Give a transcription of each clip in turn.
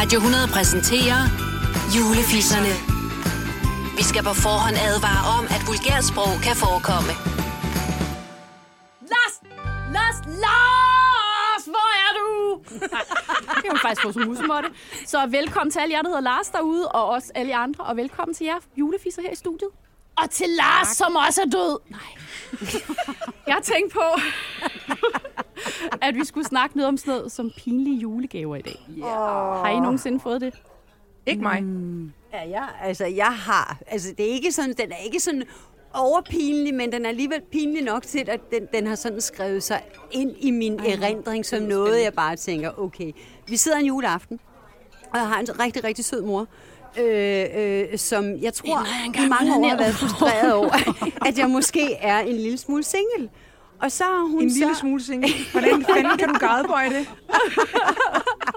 Radio 100 præsenterer Julefisserne. Vi skal på forhånd advare om, at vulgært sprog kan forekomme. Lars! Lars! Lars! Hvor er du? Nej, det er jo faktisk vores musemåtte. Så velkommen til alle jer, der hedder Lars derude, og også alle andre. Og velkommen til jer julefisser her i studiet. Og til Lars, som også er død. Nej. Jeg tænkte på, at vi skulle snakke noget om sådan noget som pinlige julegaver i dag. Yeah. Har I nogensinde fået det? Ikke mig. Ja, ja, altså jeg har, altså det er ikke sådan, den er ikke sådan overpinlig, men den er alligevel pinlig nok til, at den, den har sådan skrevet sig ind i min erindring som noget, jeg bare tænker, okay, vi sidder en juleaften, og jeg har en rigtig, rigtig sød mor, øh, øh, som jeg tror i mange år har været frustreret over, at jeg måske er en lille smule single. Og så har hun En så... lille smule single. Hvordan fanden kan du gradbøje det?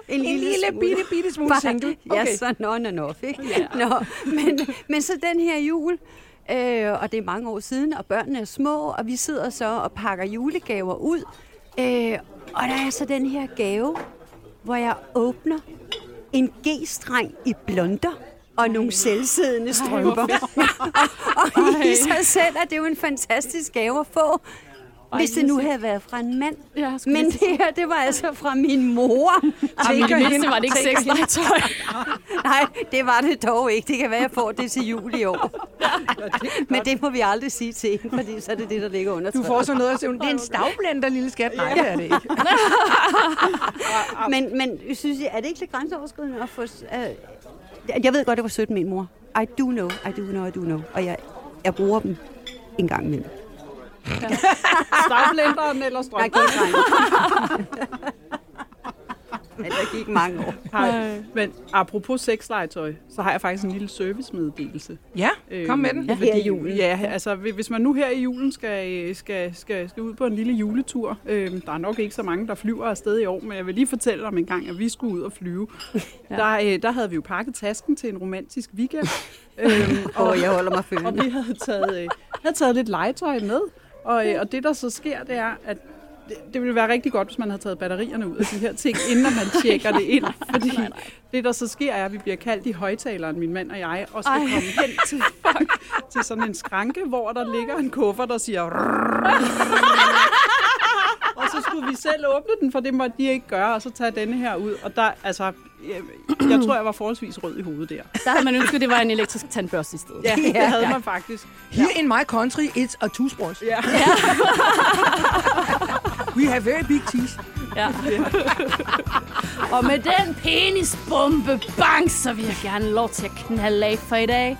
En En lille bitte, bitte smule single. Okay. Ja, så on and off, ikke? Ja. Nå, men, men så den her jul, øh, og det er mange år siden, og børnene er små, og vi sidder så og pakker julegaver ud. Øh, og der er så den her gave, hvor jeg åbner en G-streng i blonder og nogle selvsiddende strømper. og i sig selv er det jo en fantastisk gave at få, hvis det nu havde været fra en mand. Ja, Men det her, det var altså fra min mor. Ej, men i mindste var det ikke sexlegetøj. Nej, det var det dog ikke. Det kan være, at jeg får det til jul i år. Men det må vi aldrig sige til hende, fordi så er det det, der ligger under Du får sådan noget, og siger, hun, det er en stavblender, lille skat. Nej, det er det ikke. Men, men synes jeg, er det ikke lidt grænseoverskridende at få... Uh, jeg ved godt, det var sødt min mor. I do know, I do know, I do know. Og jeg, jeg bruger dem en gang imellem. Stavblenderen eller Jeg strøm. gik Men der gik mange år. Hej. Men apropos sexlegetøj, så har jeg faktisk en lille servicemeddelelse. Ja, kom med den. Ja, her i julen. Ja, altså hvis man nu her i julen skal, skal, skal, skal ud på en lille juletur, øh, der er nok ikke så mange, der flyver afsted i år, men jeg vil lige fortælle om en gang, at vi skulle ud og flyve. ja. der, øh, der havde vi jo pakket tasken til en romantisk weekend. øhm, Og jeg holder mig og følende. vi havde taget, øh, havde taget lidt legetøj med, og, øh, og det der så sker, det er, at det, det ville være rigtig godt, hvis man havde taget batterierne ud af de her ting, inden man tjekker det ind. Fordi det, der så sker, er, at vi bliver kaldt i højtaleren, min mand og jeg, og skal Ej. Ej. komme hen til, til sådan en skranke, hvor der ligger en kuffert, der siger... og så skulle vi selv åbne den, for det måtte de ikke gøre, og så tage denne her ud. Og der, altså, jeg, jeg tror, jeg var forholdsvis rød i hovedet der. Der havde man ønsket, det var en elektrisk tandbørste i stedet. Ja, det havde man faktisk. Here in my country, it's a toothbrush. Ja. We have very big teeth. Ja. og med den penisbombe, bang, så vil jeg gerne lov til at knalde af for i dag.